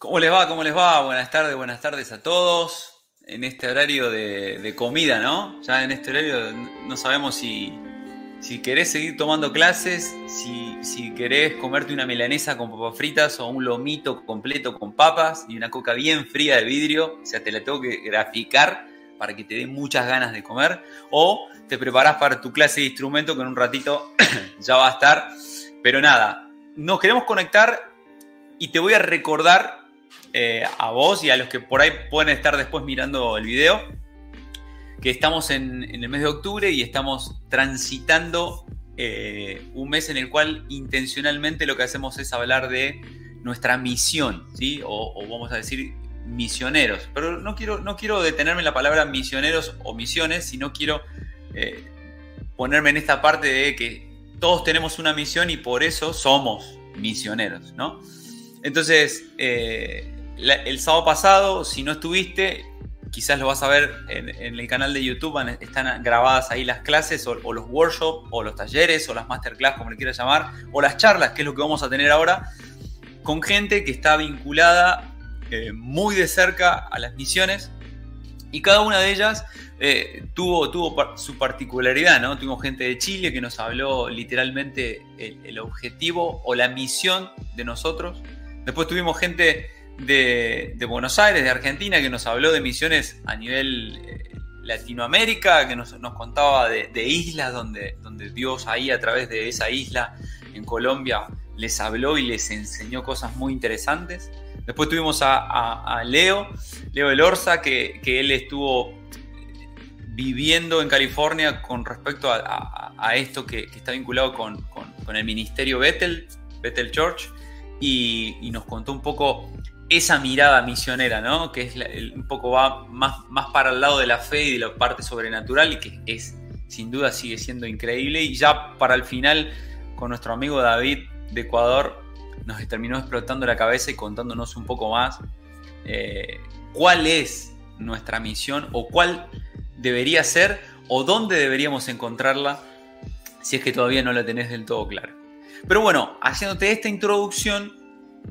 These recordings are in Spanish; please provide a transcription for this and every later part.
¿Cómo les va? ¿Cómo les va? Buenas tardes, buenas tardes a todos. En este horario de, comida, ¿no? Ya en este horario no sabemos si, si querés seguir tomando clases, si, si querés comerte una milanesa con papas fritas o un lomito completo con papas y una coca bien fría de vidrio, o sea, te la tengo que graficar para que te dé muchas ganas de comer, o te preparás para tu clase de instrumento que en un ratito ya va a estar. Pero nada, nos queremos conectar y te voy a recordar eh, a vos y a los que por ahí pueden estar después mirando el video, que estamos en, el mes de octubre y estamos transitando eh, un mes en el cual intencionalmente lo que hacemos es hablar de nuestra misión, ¿sí? O, vamos a decir misioneros. Pero no quiero, no quiero detenerme en la palabra misioneros o misiones, sino quiero eh, ponerme en esta parte de que todos tenemos una misión y por eso somos misioneros, ¿no? Entonces, el sábado pasado, si no estuviste, quizás lo vas a ver en, el canal de YouTube, están grabadas ahí las clases o, los workshops o los talleres o las masterclass, como le quieras llamar, o las charlas, que es lo que vamos a tener ahora, con gente que está vinculada eh, muy de cerca a las misiones y cada una de ellas eh, tuvo, tuvo su particularidad, ¿no? Tuvimos gente de Chile que nos habló literalmente el objetivo o la misión de nosotros. Después tuvimos gente de, Buenos Aires, de Argentina, que nos habló de misiones a nivel eh, Latinoamérica, que nos, contaba de, islas donde, donde Dios ahí a través de esa isla en Colombia les habló y les enseñó cosas muy interesantes. Después tuvimos a, Leo, Leo Elorza, que, que él estuvo viviendo en California con respecto a, esto que, está vinculado con, el ministerio Bethel, Bethel Church, y, nos contó un poco esa mirada misionera, ¿no? Que es un poco va más, más para el lado de la fe y de la parte sobrenatural y que es, sin duda, sigue siendo increíble. Y ya para el final, con nuestro amigo David de Ecuador, nos terminó explotando la cabeza y contándonos un poco más eh, cuál es nuestra misión o cuál debería ser o dónde deberíamos encontrarla si es que todavía no la tenés del todo claro. Pero bueno, haciéndote esta introducción,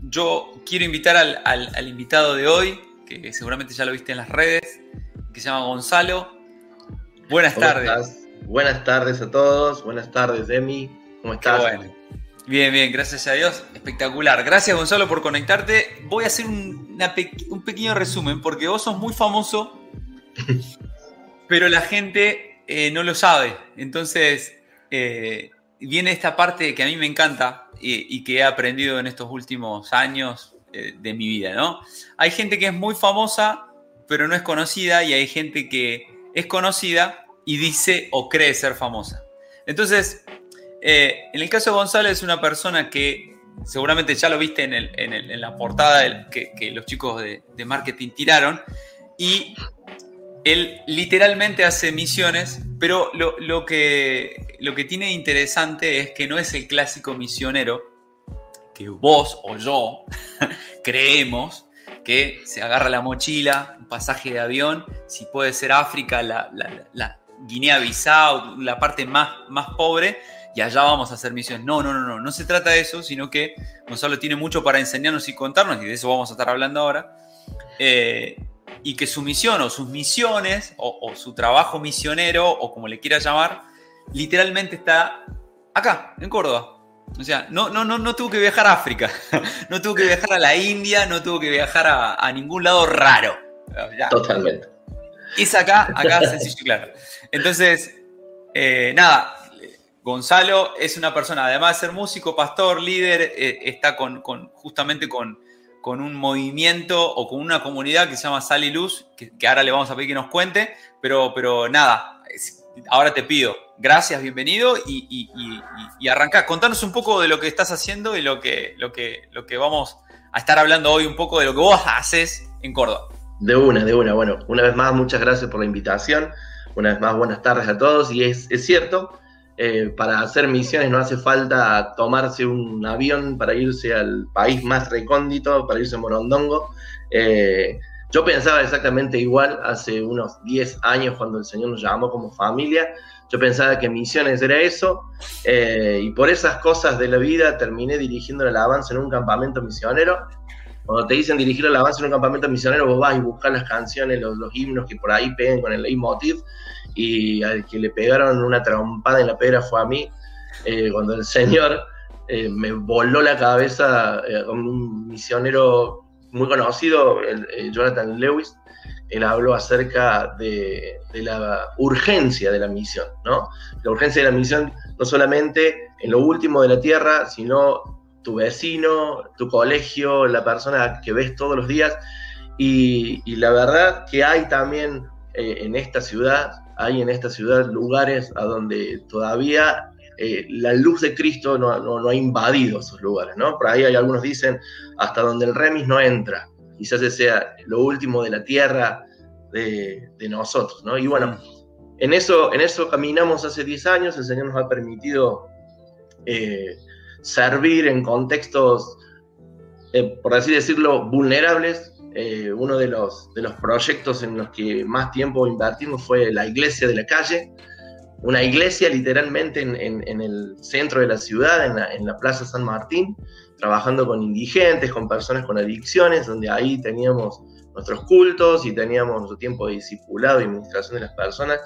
yo quiero invitar al, invitado de hoy, que seguramente ya lo viste en las redes, que se llama Gonzalo. Buenas tardes. Buenas tardes a todos. Buenas tardes, Emi. ¿Cómo estás? Bien, bien, gracias a Dios. Espectacular. Gracias, Gonzalo, por conectarte. Voy a hacer un, pequeño resumen, porque vos sos muy famoso, pero la gente eh, no lo sabe. Entonces, eh, viene esta parte que a mí me encanta y, que he aprendido en estos últimos años eh, de mi vida, ¿no? Hay gente que es muy famosa, pero no es conocida, y hay gente que es conocida y dice o cree ser famosa. Entonces, eh, en el caso de Gonzalo es una persona que seguramente ya lo viste en, la portada que, los chicos de, de marketing tiraron, y él literalmente hace misiones, pero lo, que, lo que tiene interesante es que no es el clásico misionero que vos o yo creemos que se agarra la mochila, un pasaje de avión, si puede ser África, la, Guinea-Bissau, la parte más, más pobre, y allá vamos a hacer misiones. No, no, no, no, no se trata de eso, sino que Gonzalo tiene mucho para enseñarnos y contarnos, y de eso vamos a estar hablando ahora. Eh, y que su misión o sus misiones o, su trabajo misionero o como le quiera llamar, literalmente está acá, en Córdoba. O sea, no, no, no, no tuvo que viajar a África, no tuvo que viajar a la India, no tuvo que viajar a, ningún lado raro. Totalmente. Es acá, acá sencillo y claro. Entonces, eh, nada, Gonzalo es una persona, además de ser músico, pastor, líder, eh, está con, con, justamente con, con un movimiento o con una comunidad que se llama Sal y Luz, que, ahora le vamos a pedir que nos cuente, pero, pero nada, ahora te pido, gracias, bienvenido y, y, y, arranca. Contanos un poco de lo que estás haciendo y lo que, lo, que, lo que vamos a estar hablando hoy, un poco de lo que vos haces en Córdoba. De una, de una. Bueno, una vez más, muchas gracias por la invitación. Una vez más, buenas tardes a todos. Y es, es cierto, eh, para hacer misiones no hace falta tomarse un avión para irse al país más recóndito, para irse a Morondongo. Eh, yo pensaba exactamente igual hace unos 10 años cuando el Señor nos llamó como familia. Yo pensaba que misiones era eso eh, y por esas cosas de la vida terminé dirigiendo el avance en un campamento misionero. Cuando te dicen dirigir el avance en un campamento misionero, vos vas y buscas las canciones, los, himnos que por ahí peguen con el leitmotiv, y al que le pegaron una trompada en la pedra fue a mí, eh, cuando el Señor eh, me voló la cabeza con un misionero muy conocido, Jonathan Lewis, él habló acerca de, la urgencia de la misión, ¿no? La urgencia de la misión no solamente en lo último de la tierra, sino tu vecino, tu colegio, la persona que ves todos los días. Y, la verdad que hay también eh, en esta ciudad, hay en esta ciudad lugares a donde todavía eh, la luz de Cristo no, no, ha invadido esos lugares, ¿no? Por ahí hay algunos dicen hasta donde el remis no entra quizás sea lo último de la tierra de, nosotros, ¿no? Y bueno, en eso, en eso caminamos hace 10 años, el Señor nos ha permitido eh, servir en contextos, eh, por así decirlo, vulnerables. Eh, uno de los, de los proyectos en los que más tiempo invertimos fue la iglesia de la calle, una iglesia literalmente en, el centro de la ciudad, en la, en la Plaza San Martín, trabajando con indigentes, con personas con adicciones, donde ahí teníamos nuestros cultos y teníamos nuestro tiempo de discipulado y administración de las personas.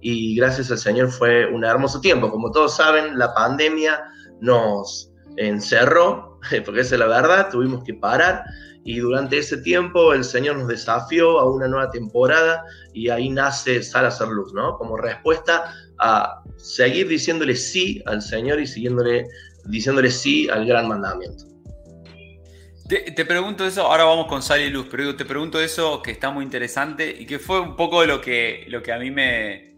Y gracias al Señor fue un hermoso tiempo. Como todos saben, la pandemia nos encerró, porque esa es la verdad, tuvimos que parar. Y durante ese tiempo el Señor nos desafió a una nueva temporada y ahí nace Sal a Hacer Luz, ¿no? Como respuesta a seguir diciéndole sí al Señor y siguiéndole diciéndole sí al gran mandamiento. Te, pregunto eso, ahora vamos con Sal y Luz, pero te pregunto eso que está muy interesante y que fue un poco lo que, lo que a mí me,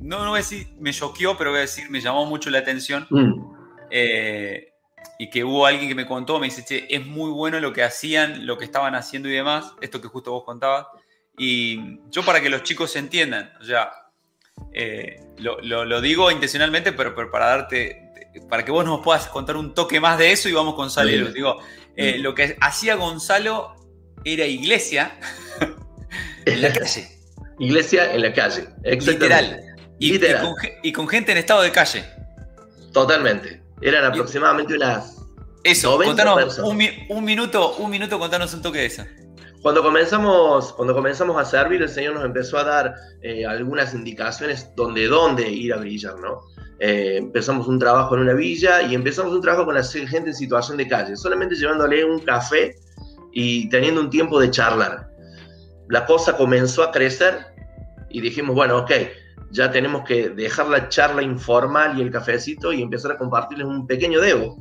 no, no voy a decir me choqueó, pero voy a decir me llamó mucho la atención. Mm. Eh, y que hubo alguien que me contó, me dice, che, es muy bueno lo que hacían, lo que estaban haciendo y demás, esto que justo vos contabas. Y yo para que los chicos se entiendan, o sea, eh, lo, digo intencionalmente, pero, pero para darte para que vos nos puedas contar un toque más de eso y vamos con Salo. Digo, eh, lo que hacía Gonzalo era iglesia en la calle. Iglesia en la calle, Literal. Y, Y, con, gente en estado de calle. Totalmente. Eran aproximadamente unas. Eso, contanos un, minuto, un minuto, contanos un toque de eso. Cuando comenzamos, cuando comenzamos a servir, el Señor nos empezó a dar eh, algunas indicaciones donde dónde ir a brillar, ¿no? Eh, empezamos un trabajo en una villa y empezamos un trabajo con la gente en situación de calle, solamente llevándole un café y teniendo un tiempo de charlar. La cosa comenzó a crecer y dijimos, bueno, ok, ya tenemos que dejar la charla informal y el cafecito y empezar a compartirles un pequeño debo.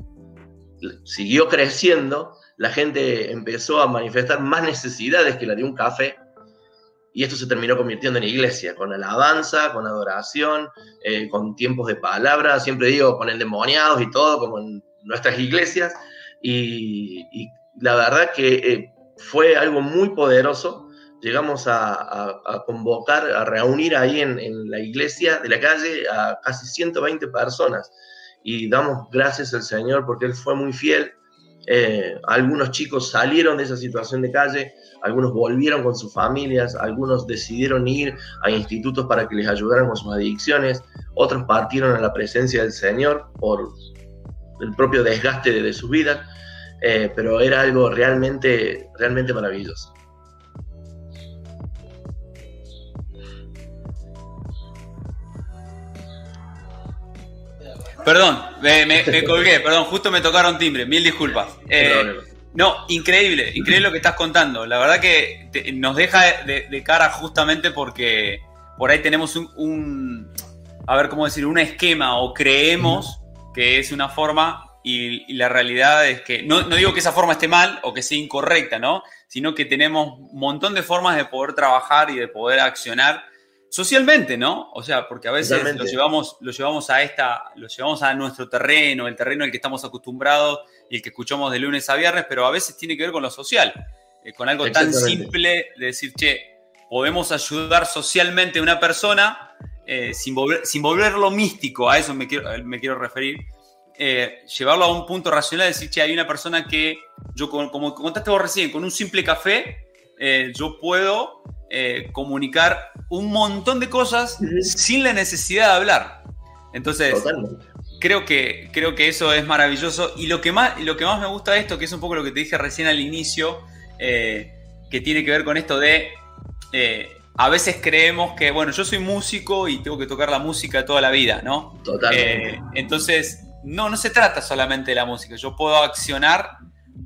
Siguió creciendo, la gente empezó a manifestar más necesidades que la de un café y esto se terminó convirtiendo en iglesia, con alabanza, con adoración, eh, con tiempos de palabra, siempre digo, con endemoniados y todo, como en nuestras iglesias. Y, la verdad que eh, fue algo muy poderoso. Llegamos a, convocar, a reunir ahí en, en, la iglesia de la calle a casi 120 personas. Y damos gracias al Señor porque Él fue muy fiel eh, algunos chicos salieron de esa situación de calle, algunos volvieron con sus familias, algunos decidieron ir a institutos para que les ayudaran con sus adicciones, otros partieron a la presencia del Señor por el propio desgaste de, su vida, eh, pero era algo realmente, realmente maravilloso. Perdón, me, colgué, perdón, justo me tocaron timbre, mil disculpas. Eh, no, increíble, increíble lo que estás contando. La verdad que nos deja de, cara justamente porque por ahí tenemos un, a ver cómo decir, un esquema o creemos que es una forma y, la realidad es que, no, no, digo que esa forma esté mal o que sea incorrecta, ¿no? Sino que tenemos un montón de formas de poder trabajar y de poder accionar socialmente, ¿no? O sea, porque a veces lo llevamos, lo llevamos a esta, lo llevamos a nuestro terreno, el terreno al que estamos acostumbrados y el que escuchamos de lunes a viernes, pero a veces tiene que ver con lo social, eh, con algo tan simple de decir, che, podemos ayudar socialmente a una persona eh, sin, volver, sin volverlo místico, a eso me quiero, me quiero referir, eh, llevarlo a un punto racional, decir, che, hay una persona que yo, como contaste vos recién, con un simple café, yo puedo eh, comunicar un montón de cosas sin la necesidad de hablar. Entonces, creo que, creo que eso es maravilloso. Y lo que, más, lo que más me gusta de esto, que es un poco lo que te dije recién al inicio, eh, que tiene que ver con esto de... Eh, a veces creemos que, bueno, yo soy músico y tengo que tocar la música toda la vida, ¿no? Totalmente. Eh, entonces, no, no se trata solamente de la música. Yo puedo accionar,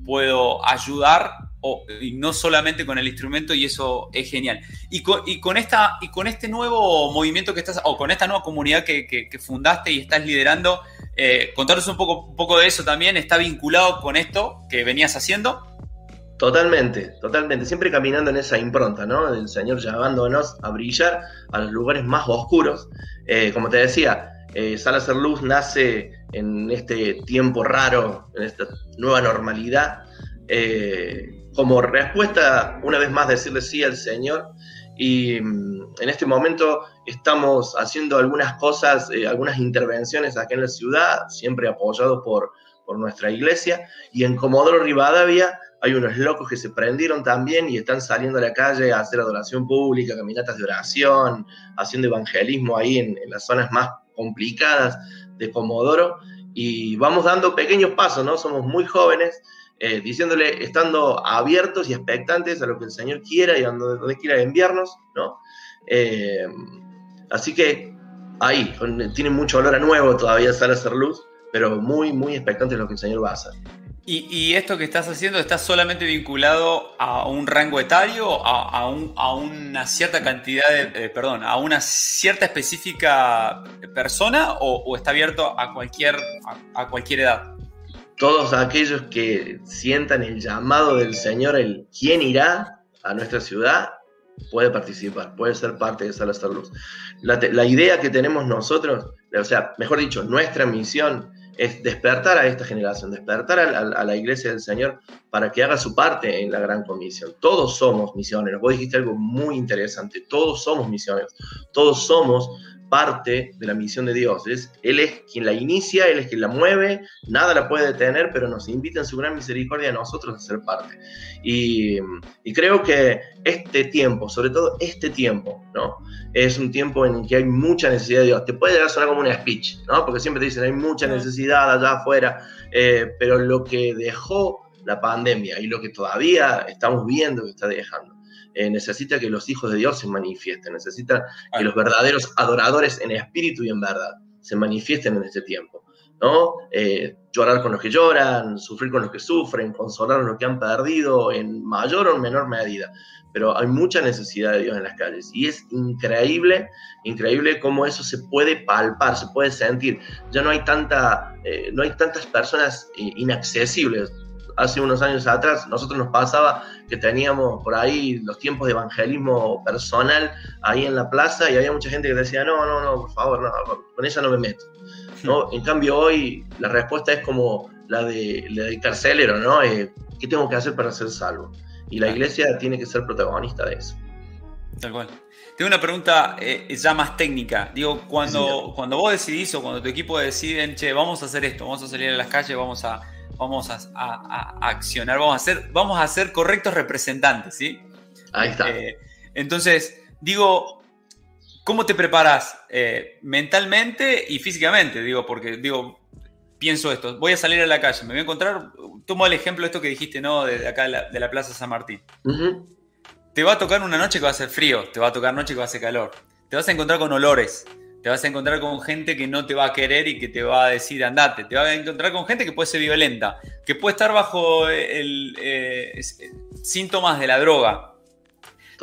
puedo ayudar y no solamente con el instrumento y eso es genial. Y con, esta, y con este nuevo movimiento que estás, o con esta nueva comunidad que, fundaste y estás liderando, eh, contaros un poco, un poco de eso también, ¿está vinculado con esto que venías haciendo? Totalmente, totalmente, siempre caminando en esa impronta, ¿no? Del Señor llevándonos a brillar a los lugares más oscuros. Eh, como te decía, eh, Salazar Luz nace en este tiempo raro, en esta nueva normalidad, eh, como respuesta, una vez más, decirle sí al Señor. Y mm, en este momento estamos haciendo algunas cosas, eh, algunas intervenciones aquí en la ciudad, siempre apoyados por, por nuestra iglesia. Y en Comodoro Rivadavia hay unos locos que se prendieron también y están saliendo a la calle a hacer adoración pública, caminatas de oración, haciendo evangelismo ahí en, en las zonas más complicadas de Comodoro. Y vamos dando pequeños pasos, ¿no? Somos muy jóvenes eh, diciéndole, estando abiertos y expectantes a lo que el Señor quiera y a donde, quiera enviarnos, ¿no? Eh, así que ahí, tiene mucho olor a nuevo todavía sale a hacer luz, pero muy, muy expectantes a lo que el Señor va a hacer. ¿Y, esto que estás haciendo está solamente vinculado a un rango etario, a, una cierta cantidad de, eh, perdón, a una cierta específica persona o, está abierto a cualquier, a cualquier edad? Todos aquellos que sientan el llamado del Señor, el quién irá a nuestra ciudad, puede participar, puede ser parte de Salazar Luz. La, idea que tenemos nosotros, o sea, mejor dicho, nuestra misión es despertar a esta generación, despertar a, la iglesia del Señor para que haga su parte en la gran comisión. Todos somos misioneros. Vos dijiste algo muy interesante. Todos somos misioneros. Todos somos parte de la misión de Dios. Es, él es quien la inicia, Él es quien la mueve, nada la puede detener, pero nos invita en su gran misericordia a nosotros a ser parte. Y, creo que este tiempo, sobre todo este tiempo, ¿no? Es un tiempo en que hay mucha necesidad de Dios. Te puede llegar a sonar como una speech, ¿no? Porque siempre te dicen, hay mucha necesidad allá afuera, eh, pero lo que dejó la pandemia y lo que todavía estamos viendo que está dejando eh, necesita que los hijos de Dios se manifiesten, necesita que los verdaderos adoradores en espíritu y en verdad se manifiesten en este tiempo. ¿no? Eh, llorar con los que lloran, sufrir con los que sufren, consolar a los que han perdido en mayor o menor medida. Pero hay mucha necesidad de Dios en las calles y es increíble, increíble cómo eso se puede palpar, se puede sentir. Ya no hay, tanta, eh, no hay tantas personas inaccesibles hace unos años atrás, nosotros nos pasaba que teníamos por ahí los tiempos de evangelismo personal ahí en la plaza y había mucha gente que decía, no, no, no, por favor, no, con ella no me meto. ¿no? En cambio hoy la respuesta es como la, de, la del carcelero, ¿no? Eh, ¿Qué tengo que hacer para ser salvo? Y la iglesia tiene que ser protagonista de eso. Tal cual. Tengo una pregunta eh, ya más técnica. Digo, cuando, cuando vos decidís o cuando tu equipo deciden, che, vamos a hacer esto, vamos a salir a las calles, vamos a, vamos a, accionar, vamos a, ser, vamos a ser correctos representantes, ¿sí? Ahí está. Eh, entonces, digo, ¿cómo te preparas eh, mentalmente y físicamente? Digo, porque digo, pienso esto, voy a salir a la calle, me voy a encontrar, tomo el ejemplo de esto que dijiste, ¿no? De acá de la, Plaza San Martín. Te va a tocar una noche que va a ser frío, te va a tocar noche que va a hacer calor, te vas a encontrar con olores, te vas a encontrar con gente que no te va a querer y que te va a decir andate. Te vas a encontrar con gente que puede ser violenta, que puede estar bajo el, eh, síntomas de la droga.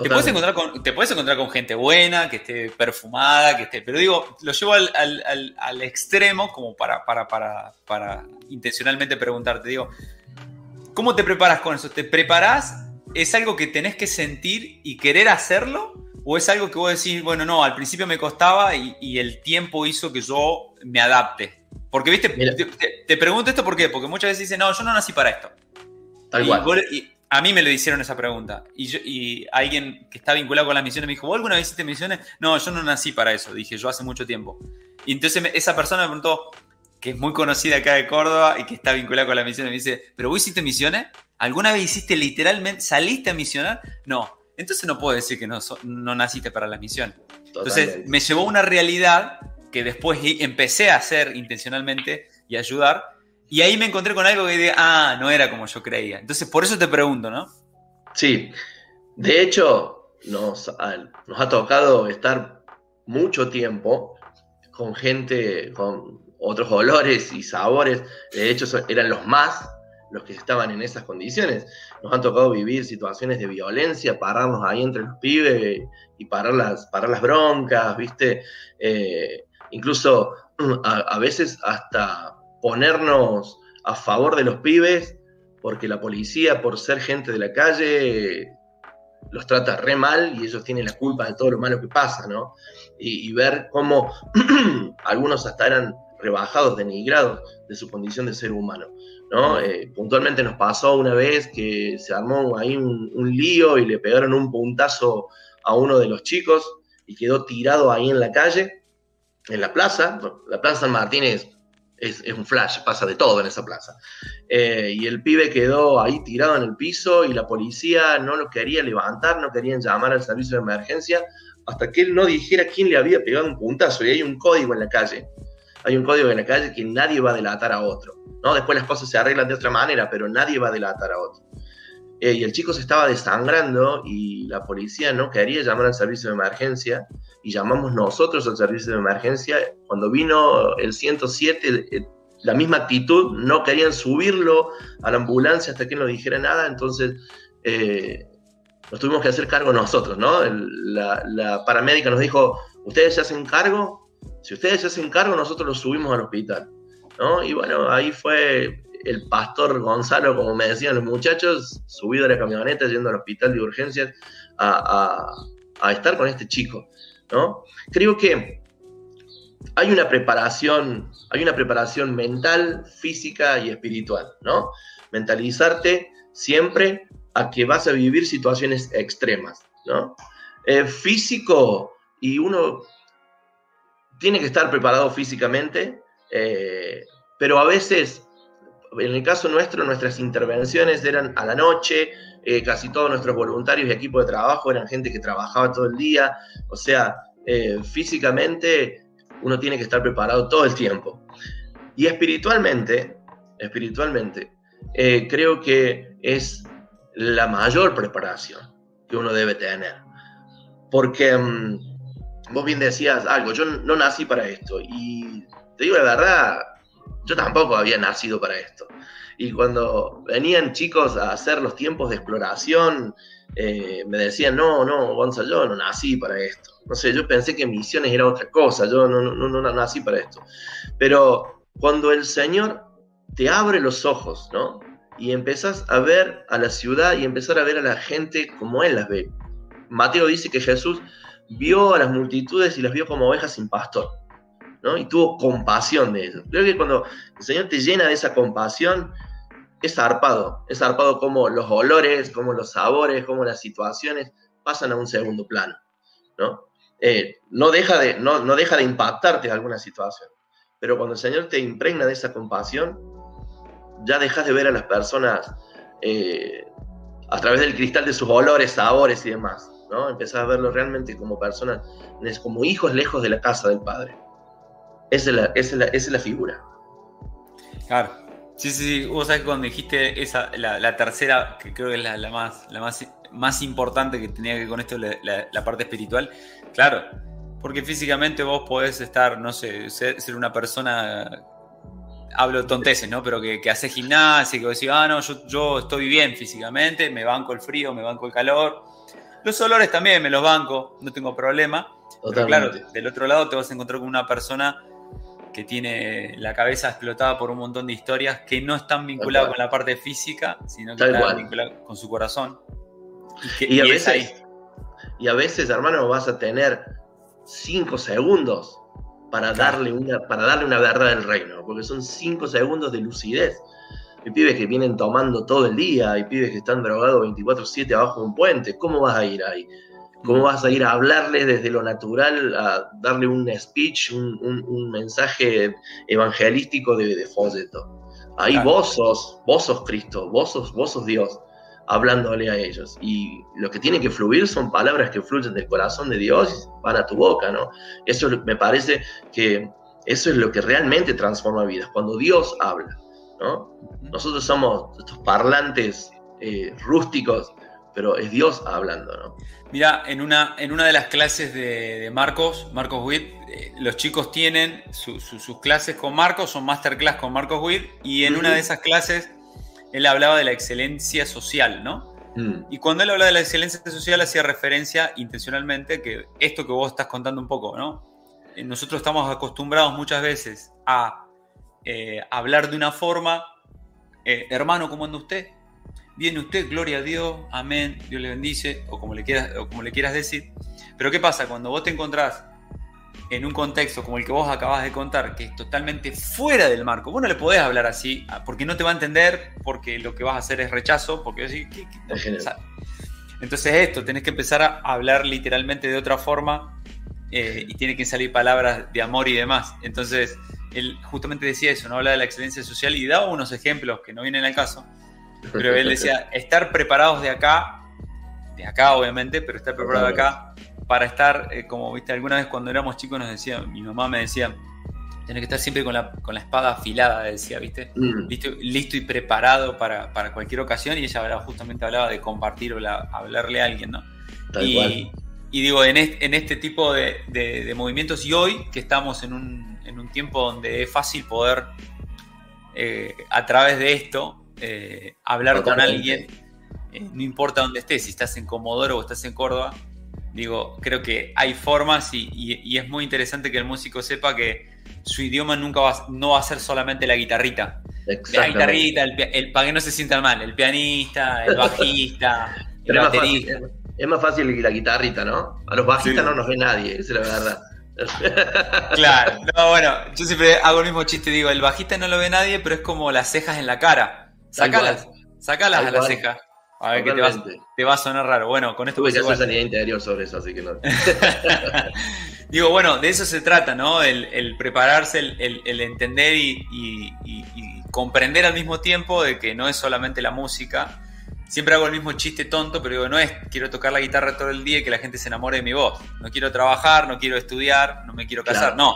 Te puedes, encontrar con, te puedes encontrar con gente buena, que esté perfumada, que esté. Pero digo, lo llevo al, extremo como para, para, para, para intencionalmente preguntarte. Digo, ¿cómo te preparas con eso? ¿Te preparas? ¿Es algo que tenés que sentir y querer hacerlo? ¿O es algo que vos decís, bueno, no, al principio me costaba y, el tiempo hizo que yo me adapte? Porque, viste, te, pregunto esto ¿por qué? porque muchas veces dicen, no, yo no nací para esto. Tal y, a mí me lo hicieron esa pregunta. Y, y alguien que está vinculado con las misiones me dijo, ¿vos alguna vez hiciste misiones? No, yo no nací para eso, dije yo hace mucho tiempo. Y entonces esa persona me preguntó, que es muy conocida acá de Córdoba y que está vinculada con las misiones, me dice, ¿pero vos hiciste misiones? ¿Alguna vez hiciste literalmente, saliste a misionar? No, entonces no puedo decir que no, no naciste para la misión. Entonces me llevó a una realidad que después empecé a hacer intencionalmente y ayudar. Y ahí me encontré con algo que dije, ah, no era como yo creía. Entonces, por eso te pregunto, ¿no? Sí, de hecho, nos, nos ha tocado estar mucho tiempo con gente con otros olores y sabores. De hecho, eran los más los que estaban en esas condiciones. Nos han tocado vivir situaciones de violencia, pararnos ahí entre los pibes y parar las, parar las broncas, ¿viste? Eh, incluso a, veces hasta ponernos a favor de los pibes porque la policía, por ser gente de la calle, los trata re mal y ellos tienen la culpa de todo lo malo que pasa, ¿no? Y, y ver cómo algunos hasta eran rebajados, denigrados de su condición de ser humano. ¿No? Eh, puntualmente nos pasó una vez que se armó ahí un, lío y le pegaron un puntazo a uno de los chicos y quedó tirado ahí en la calle, en la plaza. La Plaza San Martín es, es, un flash, pasa de todo en esa plaza. Eh, y el pibe quedó ahí tirado en el piso y la policía no lo quería levantar, no querían llamar al servicio de emergencia hasta que él no dijera quién le había pegado un puntazo. Y hay un código en la calle hay un código en la calle que nadie va a delatar a otro. ¿no? Después las cosas se arreglan de otra manera, pero nadie va a delatar a otro. Eh, y el chico se estaba desangrando y la policía no quería llamar al servicio de emergencia y llamamos nosotros al servicio de emergencia. Cuando vino el 107, la misma actitud, no querían subirlo a la ambulancia hasta que no dijera nada, entonces eh, nos tuvimos que hacer cargo nosotros, ¿no? la paramédica nos dijo, ¿ustedes se hacen cargo? Si ustedes se hacen cargo, nosotros los subimos al hospital. ¿no? Y bueno, ahí fue el pastor Gonzalo, como me decían los muchachos, subido a la camioneta, yendo al hospital de urgencias a, estar con este chico. ¿no? Creo que hay una preparación, hay una preparación mental, física y espiritual, ¿no? Mentalizarte siempre a que vas a vivir situaciones extremas, ¿no? Eh, físico, y uno tiene que estar preparado físicamente, eh, pero a veces, en el caso nuestro, nuestras intervenciones eran a la noche, eh, casi todos nuestros voluntarios y equipo de trabajo eran gente que trabajaba todo el día, o sea, eh, físicamente uno tiene que estar preparado todo el tiempo. Y espiritualmente, espiritualmente, creo que es la mayor preparación que uno debe tener. Porque mm, vos bien decías algo, yo no nací para esto. Y te digo la verdad, yo tampoco había nacido para esto. Y cuando venían chicos a hacer los tiempos de exploración, eh, me decían, no, no, Gonzalo, yo no nací para esto. No sé, yo pensé que misiones era otra cosa, yo no, no, no, nací para esto. Pero cuando el Señor te abre los ojos, ¿no? Y empezás a ver a la ciudad y empezar a ver a la gente como Él las ve. Mateo dice que Jesús vio a las multitudes y las vio como ovejas sin pastor, ¿no? Y tuvo compasión de ellos. Creo que cuando el Señor te llena de esa compasión, es zarpado, es zarpado como los olores, como los sabores, como las situaciones pasan a un segundo plano, ¿no? Eh, no, deja de, no, no deja de impactarte alguna situación, pero cuando el Señor te impregna de esa compasión, ya dejas de ver a las personas eh, a través del cristal de sus olores, sabores y demás, ¿no? Empezás a verlo realmente como personas, como hijos lejos de la casa del padre. Esa es la, es la, figura. Claro. Sí, sí, sí. Vos sabés que cuando dijiste esa, la, tercera, que creo que es la, más, la más, más importante que tenía que ver con esto, la, parte espiritual, claro. Porque físicamente vos podés estar, no sé, ser, una persona hablo tonteces, ¿no? Pero que, que hace gimnasia, que vos decís, ah, no, yo, yo, estoy bien físicamente, me banco el frío, me banco el calor, los olores también me los banco, no tengo problema. Pero claro, del otro lado te vas a encontrar con una persona que tiene la cabeza explotada por un montón de historias que no están vinculadas con la parte física, sino que están vinculadas con su corazón. Y, a veces, y a veces, hermano, vas a tener cinco segundos para darle, una, para darle una verdad del reino, porque son cinco segundos de lucidez. Hay pibes que vienen tomando todo el día, hay pibes que están drogados 24/7 abajo de un puente. ¿Cómo vas a ir ahí? ¿Cómo vas a ir a hablarles desde lo natural, a darle un speech, un, mensaje evangelístico de, de folleto? Ahí vos sos, vos sos Cristo, vos sos, vos sos Dios. hablándole a ellos. Y lo que tiene que fluir son palabras que fluyen del corazón de Dios y van a tu boca, ¿no? Eso me parece que eso es lo que realmente transforma vidas, cuando Dios habla, ¿no? Nosotros somos estos parlantes eh, rústicos, pero es Dios hablando, ¿no? Mira, en una, en una de las clases de, Marcos, Marcos Witt, eh, los chicos tienen sus clases con Marcos, son masterclass con Marcos Witt, y en una de esas clases él hablaba de la excelencia social, ¿no? Mm. Y cuando él habla de la excelencia social hacía referencia intencionalmente que esto que vos estás contando un poco, ¿no? Eh, nosotros estamos acostumbrados muchas veces a eh, hablar de una forma, eh, hermano, ¿cómo anda usted? Viene usted, gloria a Dios, amén, Dios le bendice, o como le quieras, o como le quieras decir. Pero ¿qué pasa? Cuando vos te encontrás en un contexto como el que vos acabas de contar, que es totalmente fuera del marco, vos no le podés hablar así, ah, porque no te va a entender, porque lo que vas a hacer es rechazo, porque ¿qué, Entonces esto, tenés que empezar a hablar literalmente de otra forma eh, y tiene que salir palabras de amor y demás. Entonces, él justamente decía eso, no habla de la excelencia social y daba unos ejemplos que no vienen al caso, pero él decía, estar preparados de acá, de acá obviamente, pero estar preparado de acá para estar, eh, como viste, alguna vez cuando éramos chicos nos decía, mi mamá me decía, tienes que estar siempre con la, con la espada afilada, decía, ¿viste? Mm. Listo, y preparado para, cualquier ocasión y ella justamente hablaba de compartir o hablarle a alguien, ¿no? y, y, digo, en este, en este tipo de, movimientos y hoy que estamos en un, en un tiempo donde es fácil poder, eh, a través de esto, eh, hablar con alguien, no importa dónde estés, si estás en Comodoro o estás en Córdoba, Digo, creo que hay formas y, es muy interesante que el músico sepa que su idioma nunca va, no va a ser solamente la guitarrita. La guitarrita, el, para que no se sientan mal, el pianista, el bajista, el baterista. es, más fácil la guitarrita, ¿no? A los bajistas no nos ve nadie, esa es la verdad. Claro, no, bueno, yo siempre hago el mismo chiste, digo, el bajista no lo ve nadie, pero es como las cejas en la cara. Sácalas, sácalas a las cejas. A ver que te va, a sonar raro. Bueno, con esto. Tuve que hacer sanidad interior sobre eso, así que no. Digo, bueno, de eso se trata, ¿no? El, prepararse, el, entender y, comprender al mismo tiempo de que no es solamente la música. Siempre hago el mismo chiste tonto, pero digo, no es quiero tocar la guitarra todo el día y que la gente se enamore de mi voz. No quiero trabajar, no quiero estudiar, no me quiero casar. No,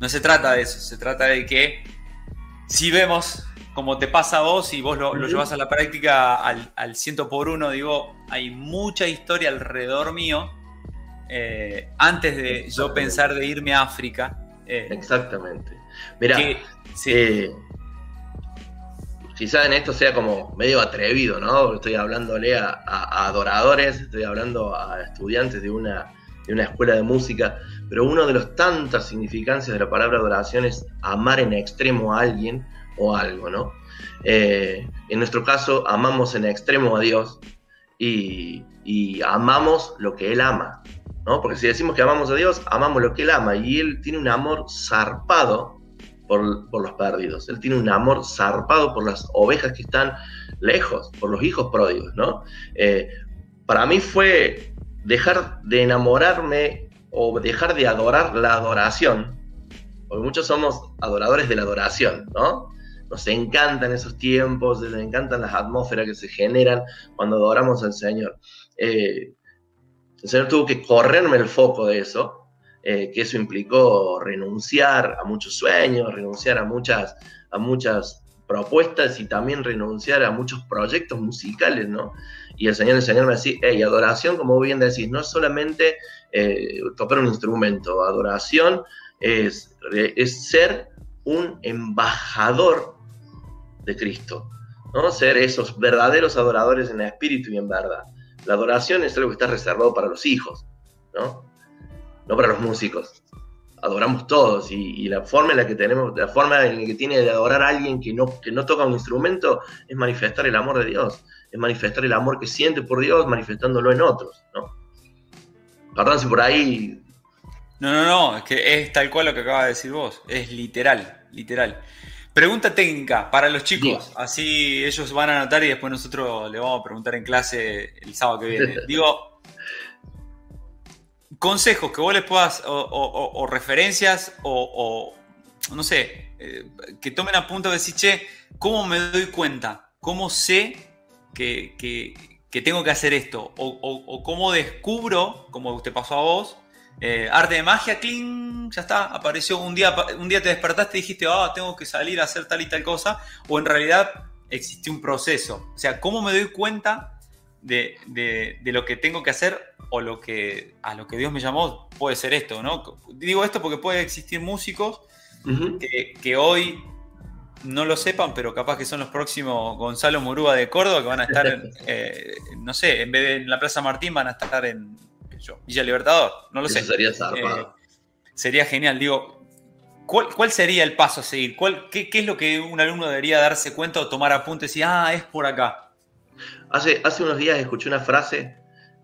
no se trata de eso. Se trata de que si vemos como te pasa a vos y vos lo, llevas a la práctica al, al, ciento por uno, digo, hay mucha historia alrededor mío eh, antes de yo pensar de irme a África. Eh, Exactamente. Mira, eh, quizás en esto sea como medio atrevido, ¿no? Estoy hablándole a, adoradores, estoy hablando a estudiantes de una, de una escuela de música, pero uno de los tantas significancias de la palabra adoración es amar en extremo a alguien o algo, ¿no? Eh, en nuestro caso, amamos en extremo a Dios y, amamos lo que Él ama, ¿no? Porque si decimos que amamos a Dios, amamos lo que Él ama y Él tiene un amor zarpado por, los perdidos, Él tiene un amor zarpado por las ovejas que están lejos, por los hijos pródigos, ¿no? Eh, para mí fue dejar de enamorarme o dejar de adorar la adoración, porque muchos somos adoradores de la adoración, ¿no? Nos encantan esos tiempos, nos encantan las atmósferas que se generan cuando adoramos al Señor. Eh, el Señor tuvo que correrme el foco de eso, eh, que eso implicó renunciar a muchos sueños, renunciar a muchas, a muchas propuestas y también renunciar a muchos proyectos musicales, ¿no? Y el Señor, el Señor me decía, hey, adoración, como bien decís, no es solamente eh, tocar un instrumento, adoración es, es ser un embajador de Cristo, ¿no? Ser esos verdaderos adoradores en espíritu y en verdad. La adoración es algo que está reservado para los hijos, ¿no? No para los músicos. Adoramos todos y, la forma en la que tenemos, la forma en la que tiene de adorar a alguien que no, que no toca un instrumento es manifestar el amor de Dios, es manifestar el amor que siente por Dios manifestándolo en otros, ¿no? Perdón si por ahí no, no, no, es que es tal cual lo que acaba de decir vos, es literal, literal. Pregunta técnica para los chicos, así ellos van a anotar y después nosotros le vamos a preguntar en clase el sábado que viene. Digo, consejos que vos les puedas, o, referencias, o, no sé, eh, que tomen a punto de decir, che, ¿cómo me doy cuenta? ¿Cómo sé que, tengo que hacer esto? O, cómo descubro, como te pasó a vos, eh, arte de magia, clean, ya está, apareció un día, un día te despertaste y dijiste, ah, tengo que salir a hacer tal y tal cosa, o en realidad existió un proceso. O sea, ¿cómo me doy cuenta de, lo que tengo que hacer o lo que a lo que Dios me llamó puede ser esto, ¿no? Digo esto porque puede existir músicos que, hoy no lo sepan, pero capaz que son los próximos Gonzalo Murúa de Córdoba que van a estar, eh, no sé, en vez de en la Plaza Martín van a estar en Villa Libertador, no lo sé. Sería eh, sería genial, digo, ¿cuál, sería el paso a seguir? ¿Cuál, qué, es lo que un alumno debería darse cuenta o tomar apuntes y, ah, es por acá? Hace, hace unos días escuché una frase,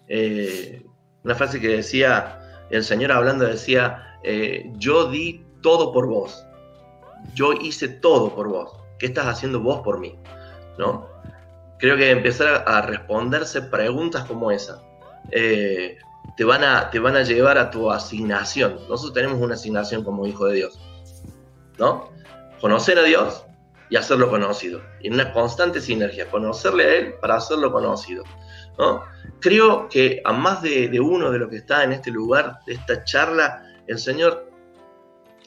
eh, una frase que decía, el Señor hablando decía, yo di todo por vos. Yo hice todo por vos. ¿Qué estás haciendo vos por mí? ¿No? Creo que empezar a responderse preguntas como esa eh, te, van a, te van a llevar a tu asignación. Nosotros tenemos una asignación como hijo de Dios. ¿No? Conocer a Dios y hacerlo conocido. En una constante sinergia. Conocerle a Él para hacerlo conocido. ¿no? Creo que a más de, uno de los que está en este lugar, de esta charla, el Señor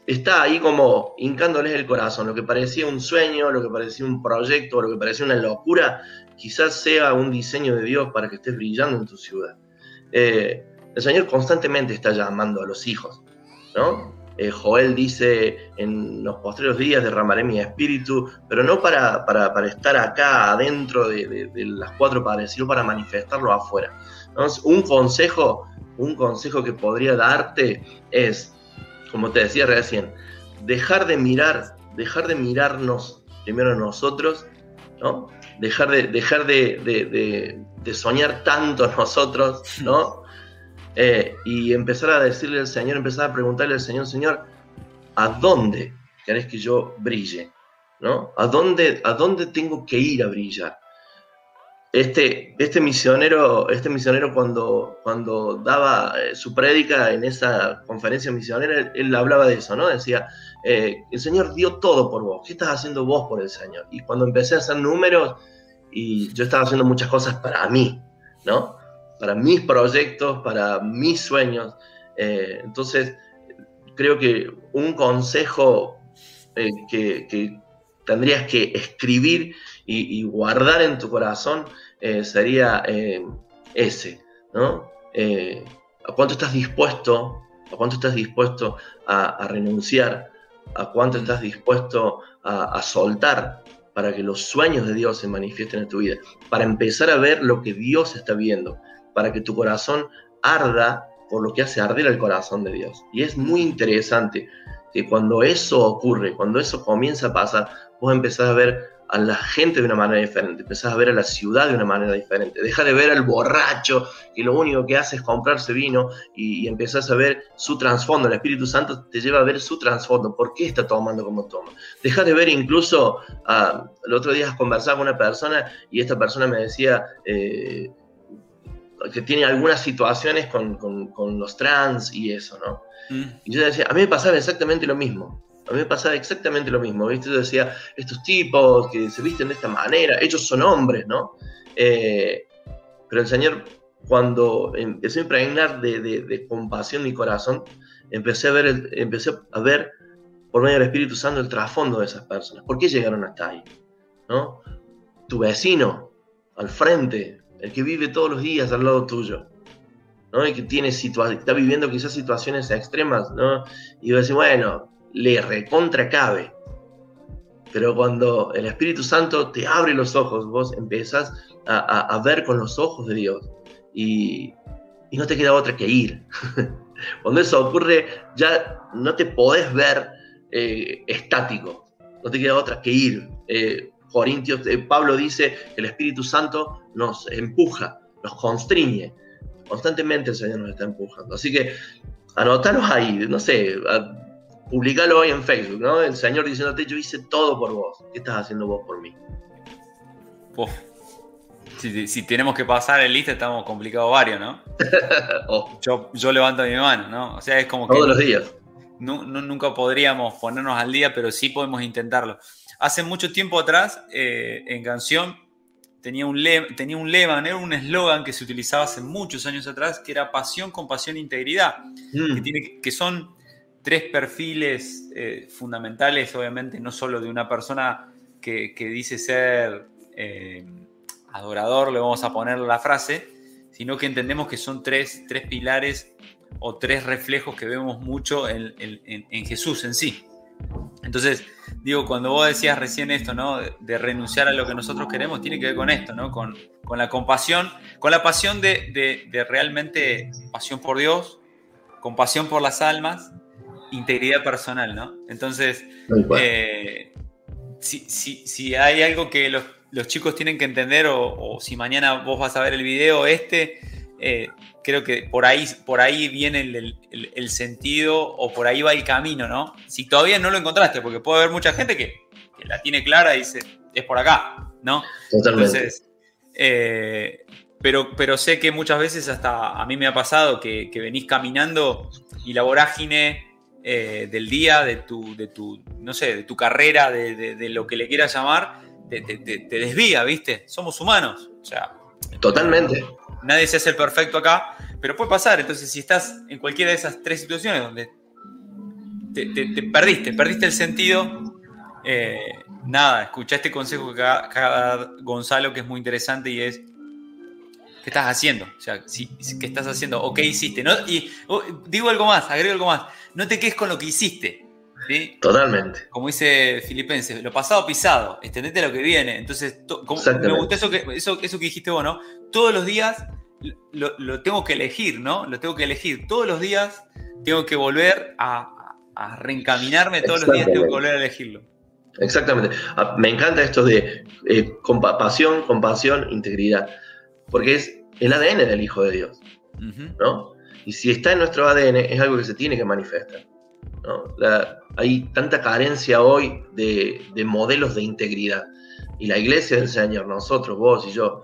está ahí como hincándoles el corazón. Lo que parecía un sueño, lo que parecía un proyecto, lo que parecía una locura, quizás sea un diseño de Dios para que estés brillando en tu ciudad. Eh, el Señor constantemente está llamando a los hijos, ¿no? Eh, Joel dice, en los posteriores días derramaré mi espíritu, pero no para, para, estar acá adentro de, las cuatro paredes, sino para manifestarlo afuera. Un consejo, un consejo que podría darte es, como te decía recién, dejar de mirar, dejar de mirarnos primero nosotros, ¿no? Dejar de, dejar de, soñar tanto nosotros, ¿no? Eh, y empezar a decirle al Señor, empezar a preguntarle al Señor, Señor, ¿a dónde querés que yo brille? ¿No? ¿A dónde, ¿A dónde tengo que ir a brillar? Este, este, misionero, este misionero cuando, cuando daba eh, su prédica en esa conferencia misionera, él, hablaba de eso, ¿no? Decía, eh, el Señor dio todo por vos, ¿qué estás haciendo vos por el Señor? Y cuando empecé a hacer números, y yo estaba haciendo muchas cosas para mí, ¿no? Para mis proyectos, para mis sueños. Eh, entonces, creo que un consejo que, tendrías que escribir y guardar en tu corazón eh, sería eh, ese, ¿no? Eh, ¿A cuánto estás dispuesto? ¿A cuánto estás dispuesto a, renunciar? ¿A cuánto estás dispuesto a, soltar para que los sueños de Dios se manifiesten en tu vida? Para empezar a ver lo que Dios está viendo, para que tu corazón arda por lo que hace arder el corazón de Dios. Y es muy interesante que cuando eso ocurre, cuando eso comienza a pasar, vos empezás a ver a la gente de una manera diferente, empezás a ver a la ciudad de una manera diferente, deja de ver al borracho que lo único que hace es comprarse vino y, empezás a ver su trasfondo, el Espíritu Santo te lleva a ver su trasfondo, por qué está tomando como toma. Deja de ver incluso, uh, el otro día conversaba con una persona y esta persona me decía eh, que tiene algunas situaciones con, con, los trans y eso, ¿no? Mm. Y yo decía, a mí me pasaba exactamente lo mismo a mí me pasaba exactamente lo mismo, ¿viste? Yo decía, estos tipos que se visten de esta manera, ellos son hombres, ¿no? Eh, pero el Señor, cuando empecé a impregnar de, de, compasión mi corazón, empecé a, ver empecé a ver por medio del Espíritu Santo el trasfondo de esas personas. ¿Por qué llegaron hasta ahí? ¿No? Tu vecino, al frente, el que vive todos los días al lado tuyo, ¿no? Y que tiene está viviendo quizás situaciones extremas, ¿no? Y yo decía, bueno, le recontra cabe. Pero cuando el Espíritu Santo te abre los ojos, vos empezás a, ver con los ojos de Dios y, no te queda otra que ir. cuando eso ocurre, ya no te podés ver eh, estático, no te queda otra que ir. Eh, Corintios, eh, Pablo dice que el Espíritu Santo nos empuja, nos constriñe. Constantemente el Señor nos está empujando. Así que anotaros ahí, no sé, publicalo hoy en Facebook, ¿no? El Señor diciéndote, yo hice todo por vos. ¿Qué estás haciendo vos por mí? Si, tenemos que pasar el lista, estamos complicados varios, ¿no? Oh. yo, levanto mi mano, ¿no? O sea, es como que... Todos los días. nunca podríamos ponernos al día, pero sí podemos intentarlo. Hace mucho tiempo atrás, eh, en canción, tenía un, lema, tenía un lema, era un eslogan que se utilizaba hace muchos años atrás, que era pasión, compasión, integridad, mm. que, tiene, que son tres perfiles eh, fundamentales, obviamente, no solo de una persona que, dice ser eh, adorador, le vamos a poner la frase, sino que entendemos que son tres, tres pilares o tres reflejos que vemos mucho en, Jesús en sí. Entonces, digo, cuando vos decías recién esto, ¿no? De, renunciar a lo que nosotros queremos, tiene que ver con esto, ¿no? Con, la compasión, con la pasión de, de, realmente pasión por Dios, compasión por las almas integridad personal, ¿no? Entonces, eh, si, hay algo que los, chicos tienen que entender o, si mañana vos vas a ver el video este, eh, creo que por ahí, por ahí viene el, sentido o por ahí va el camino, ¿no? Si todavía no lo encontraste, porque puede haber mucha gente que, la tiene clara y dice, es por acá, ¿no? Totalmente. Eh, pero, pero sé que muchas veces hasta a mí me ha pasado que, que venís caminando y la vorágine eh, del día, de tu, de tu, no sé, de tu carrera, de, lo que le quieras llamar, te, desvía, ¿viste? Somos humanos. O sea. Totalmente. Nadie se hace el perfecto acá, pero puede pasar. Entonces, si estás en cualquiera de esas tres situaciones donde te, perdiste, perdiste el sentido, eh, nada, escucha este consejo que acaba Gonzalo, que es muy interesante y es ¿Qué estás haciendo? O sea, ¿qué estás haciendo? ¿O qué hiciste? ¿No? Y oh, digo algo más, agrego algo más. No te quedes con lo que hiciste. Totalmente. Como dice Filipenses, lo pasado pisado, extendete a lo que viene. Entonces, me gusta eso que, eso, eso que dijiste vos, ¿no? Todos los días lo, tengo que elegir, ¿no? Lo tengo que elegir. Todos los días tengo que volver a, reencaminarme, todos los días tengo que volver a elegirlo. Exactamente. Ah, me encanta esto de eh, compasión, compasión, integridad porque es el ADN del Hijo de Dios, ¿no? Y si está en nuestro ADN es algo que se tiene que manifestar. Hay tanta carencia hoy de, modelos de integridad. Y la iglesia del Señor, nosotros, vos y yo,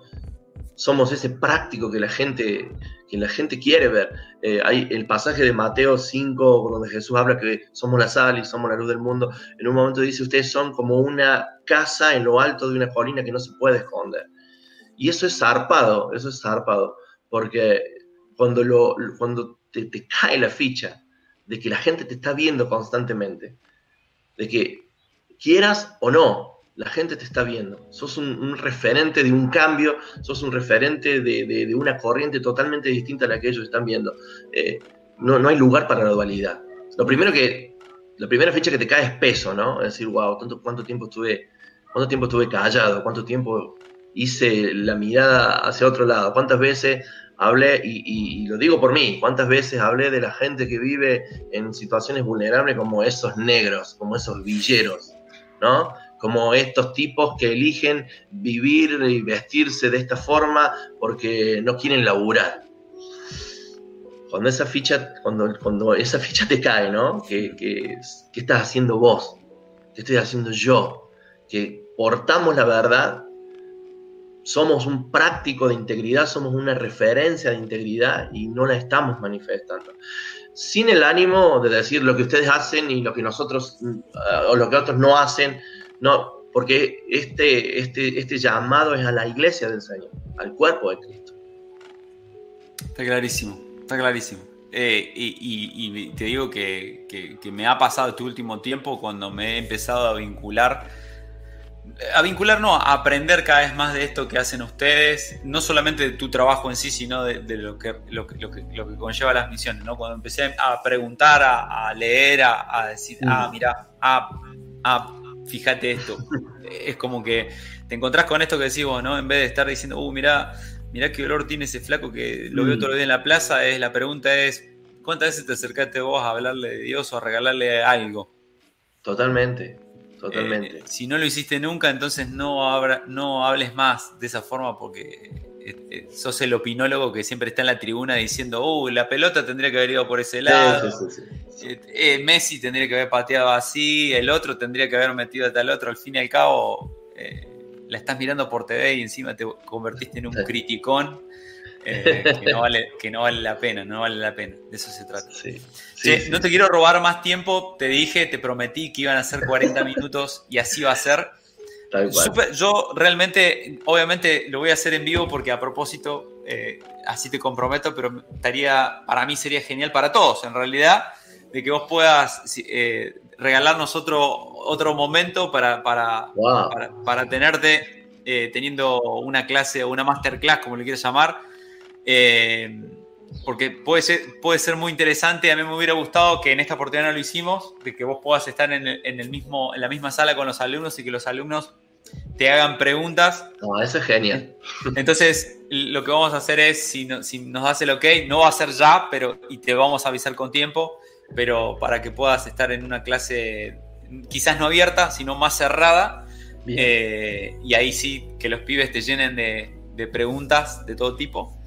somos ese práctico que la gente, que la gente quiere ver. Eh, hay el pasaje de Mateo 5, donde Jesús habla que somos la sal y somos la luz del mundo. En un momento dice, ustedes son como una casa en lo alto de una colina que no se puede esconder. Y eso es zarpado, eso es zarpado, porque cuando, lo, cuando te, cae la ficha de que la gente te está viendo constantemente, de que quieras o no, la gente te está viendo. Sos un, referente de un cambio, sos un referente de, una corriente totalmente distinta a la que ellos están viendo. Eh, no, no, hay lugar para la dualidad. Lo primero que, la primera ficha que te cae es peso, ¿no? Es decir, wow, ¿cuánto, cuánto tiempo estuve, cuánto tiempo estuve callado, cuánto tiempo hice la mirada hacia otro lado, cuántas veces hablé, y, lo digo por mí, cuántas veces hablé de la gente que vive en situaciones vulnerables como esos negros, como esos villeros, ¿no? Como estos tipos que eligen vivir y vestirse de esta forma porque no quieren laburar. Cuando esa ficha, cuando, cuando esa ficha te cae, ¿no? ¿Qué, qué estás haciendo vos? ¿Qué estoy haciendo yo? Que portamos la verdad somos un práctico de integridad, somos una referencia de integridad y no la estamos manifestando. Sin el ánimo de decir lo que ustedes hacen y lo que nosotros eh, o lo que otros no hacen, no, porque este, este, este llamado es a la iglesia del Señor, al cuerpo de Cristo. Está clarísimo, está clarísimo. Eh, y, te digo que, que me ha pasado este último tiempo cuando me he empezado a vincular a vincular, no, a aprender cada vez más de esto que hacen ustedes, no solamente de tu trabajo en sí, sino de, lo, que, lo, que, lo, que, conlleva las misiones, ¿no? Cuando empecé a preguntar, a, leer, a, decir, ah, mm. mira, ah, ah, fíjate esto, es como que te encontrás con esto que decís vos, ¿no? En vez de estar diciendo, uh, mira, mira qué olor tiene ese flaco que lo veo mm. todo el día en la plaza, es, la pregunta es, ¿cuántas veces te acercaste vos a hablarle de Dios o a regalarle algo? Totalmente, Totalmente. Eh, si no lo hiciste nunca, entonces no, no hables más de esa forma porque eh, eh, sos el opinólogo que siempre está en la tribuna diciendo, uh, la pelota tendría que haber ido por ese lado, Messi tendría que haber pateado así, el otro tendría que haber metido a tal otro, al fin y al cabo la estás mirando por TV y encima te convertiste en un criticón eh, que, no vale, que no vale la pena, no vale la pena. De eso se trata. No te quiero robar más tiempo, te dije, te prometí que iban a ser 40 minutos y así va a ser. yo realmente, obviamente lo voy a hacer en vivo porque a propósito, eh, así te comprometo, pero estaría, para mí sería genial para todos, en realidad, de que vos puedas eh, regalarnos otro, otro momento para, para, para, tenerte eh, teniendo una clase o una masterclass, como le quieras llamar. Porque puede ser, puede ser muy interesante. A mí me hubiera gustado que en esta oportunidad no lo hicimos, de que vos puedas estar en, el, en, el mismo, en la misma sala con los alumnos y que los alumnos te hagan preguntas. No, eso es genial. Entonces, lo que vamos a hacer es, si, si nos das el ok, no va a ser ya, pero y te vamos a avisar con tiempo, pero para que puedas estar en una clase quizás no abierta, sino más cerrada. Eh, y ahí sí, que los pibes te llenen de, preguntas de todo tipo.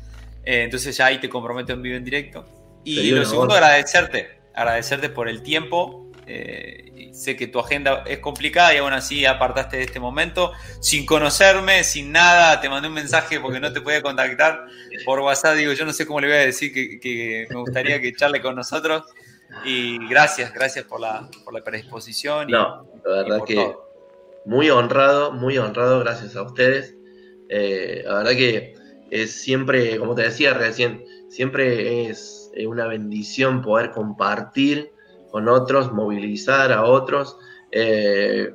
Eh, entonces ya ahí te comprometo en vivo en directo. Y lo segundo, agradecerte. Agradecerte por el tiempo. Eh, sé que tu agenda es complicada y aún así apartaste de este momento, sin conocerme, sin nada, te mandé un mensaje porque no te podía contactar por WhatsApp, digo, yo no sé cómo le voy a decir que, me gustaría que charle con nosotros y gracias, gracias por la, por la predisposición. no, la verdad que muy honrado, muy honrado, gracias a ustedes. Eh, la verdad que es siempre, como te decía recién, siempre es una bendición poder compartir con otros, movilizar a otros. Eh,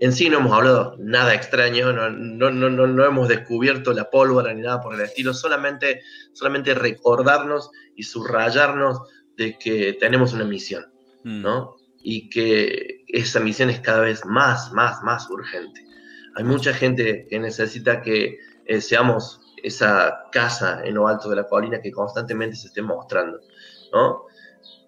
en sí no hemos hablado nada extraño, no, no, no, no, hemos descubierto la pólvora ni nada por el estilo, solamente, solamente recordarnos y subrayarnos de que tenemos una misión, mm. ¿no? Y que esa misión es cada vez más, más, más urgente. Hay mucha gente que necesita que eh, seamos esa casa en lo alto de la colina que constantemente se esté mostrando, ¿no?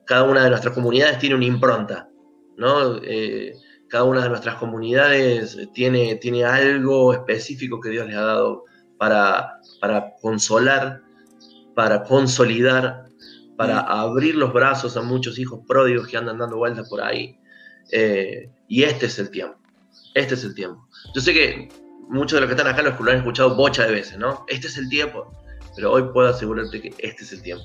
cada una de nuestras comunidades tiene una impronta, ¿no? Eh, cada una de nuestras comunidades tiene, tiene algo específico que Dios les ha dado para, para consolar, para consolidar, para mm. abrir los brazos a muchos hijos pródigos que andan dando vueltas por ahí. Eh, y este es el tiempo. Este es el tiempo. Yo sé que muchos de los que están acá lo han escuchado bocha de veces, ¿no? Este es el tiempo. Pero hoy puedo asegurarte que este es el tiempo.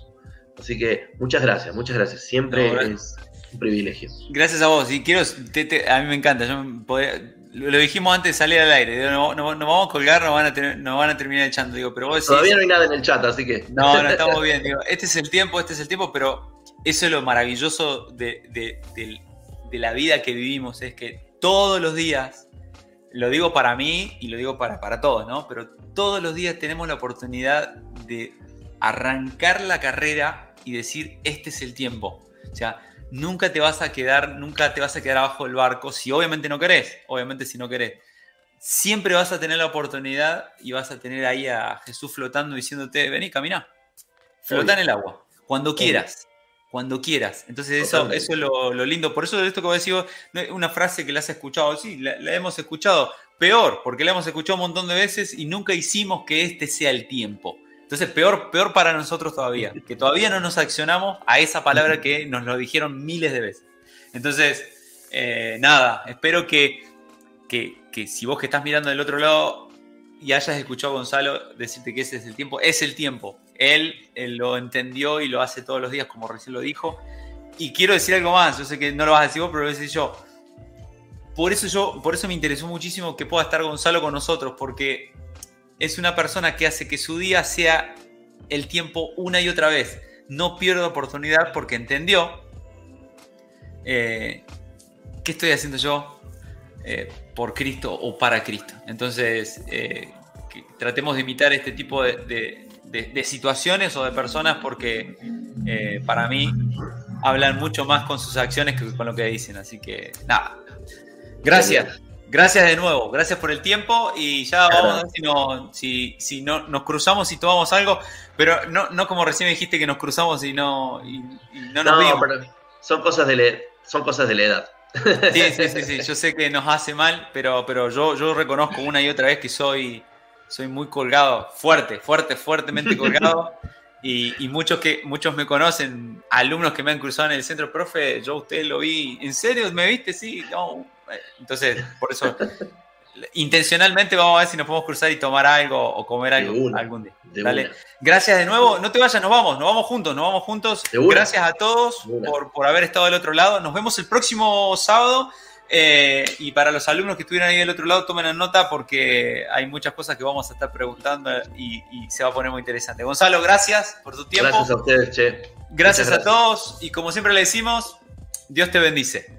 Así que muchas gracias, muchas gracias. Siempre es un privilegio. Gracias a vos. Y quiero, a mí me encanta. lo dijimos antes de salir al aire. no, no, vamos a colgar, nos van a, van a terminar echando. Digo, pero vos Todavía no hay nada en el chat, así que. No, no estamos bien. Digo, este es el tiempo, este es el tiempo, pero eso es lo maravilloso de, de la vida que vivimos. Es que todos los días, lo digo para mí y lo digo para, para todos, ¿no? Pero todos los días tenemos la oportunidad de arrancar la carrera y decir, este es el tiempo. O sea, nunca te vas a quedar, nunca te vas a quedar abajo del barco si obviamente no querés, obviamente si no querés. Siempre vas a tener la oportunidad y vas a tener ahí a Jesús flotando diciéndote, vení, camina. Flota en el agua, cuando quieras, cuando quieras. Entonces eso, eso es lo, lindo. Por eso esto que voy a decir, una frase que la has escuchado, sí, la, la hemos escuchado, peor, porque la hemos escuchado un montón de veces y nunca hicimos que este sea el tiempo. Entonces, peor, peor para nosotros todavía, que todavía no nos accionamos a esa palabra que nos lo dijeron miles de veces. Entonces, eh, nada, espero que, que, si vos que estás mirando del otro lado y hayas escuchado a Gonzalo decirte que ese es el tiempo, es el tiempo. Él, lo entendió y lo hace todos los días, como recién lo dijo. Y quiero decir algo más, yo sé que no lo vas a decir vos, pero lo voy a decir yo. Por eso, yo, por eso me interesó muchísimo que pueda estar Gonzalo con nosotros, porque es una persona que hace que su día sea el tiempo una y otra vez. No pierde oportunidad porque entendió eh, qué estoy haciendo yo eh, por Cristo o para Cristo. Entonces, eh, tratemos de imitar este tipo de, situaciones o de personas porque para mí hablan mucho más con sus acciones que con lo que dicen. Así que, nada. Gracias. Gracias de nuevo, gracias por el tiempo y ya vamos a ver si, no, si, no, nos cruzamos y tomamos algo, pero no, no como recién me dijiste que nos cruzamos y no, y, no nos vimos. son cosas de la, son cosas de la edad. Sí, sí, sí, sí, yo sé que nos hace mal, pero, pero yo, yo reconozco una y otra vez que soy, soy muy colgado, fuerte, fuerte, fuertemente colgado. Y, y, muchos que muchos me conocen, alumnos que me han cruzado en el centro, profe, yo usted lo vi, ¿en serio me viste? Sí, no, entonces, por eso, intencionalmente vamos a ver si nos podemos cruzar y tomar algo o comer algo algún día. Dale. Gracias de nuevo. No te vayas, nos vamos, nos vamos juntos, nos vamos juntos. Gracias a todos por, por haber estado del otro lado. Nos vemos el próximo sábado. Eh, y para los alumnos que estuvieran ahí del otro lado, tomen en nota porque hay muchas cosas que vamos a estar preguntando y, se va a poner muy interesante. Gonzalo, gracias por tu tiempo. Gracias a ustedes, Che. Gracias, gracias. a todos y como siempre le decimos, Dios te bendice.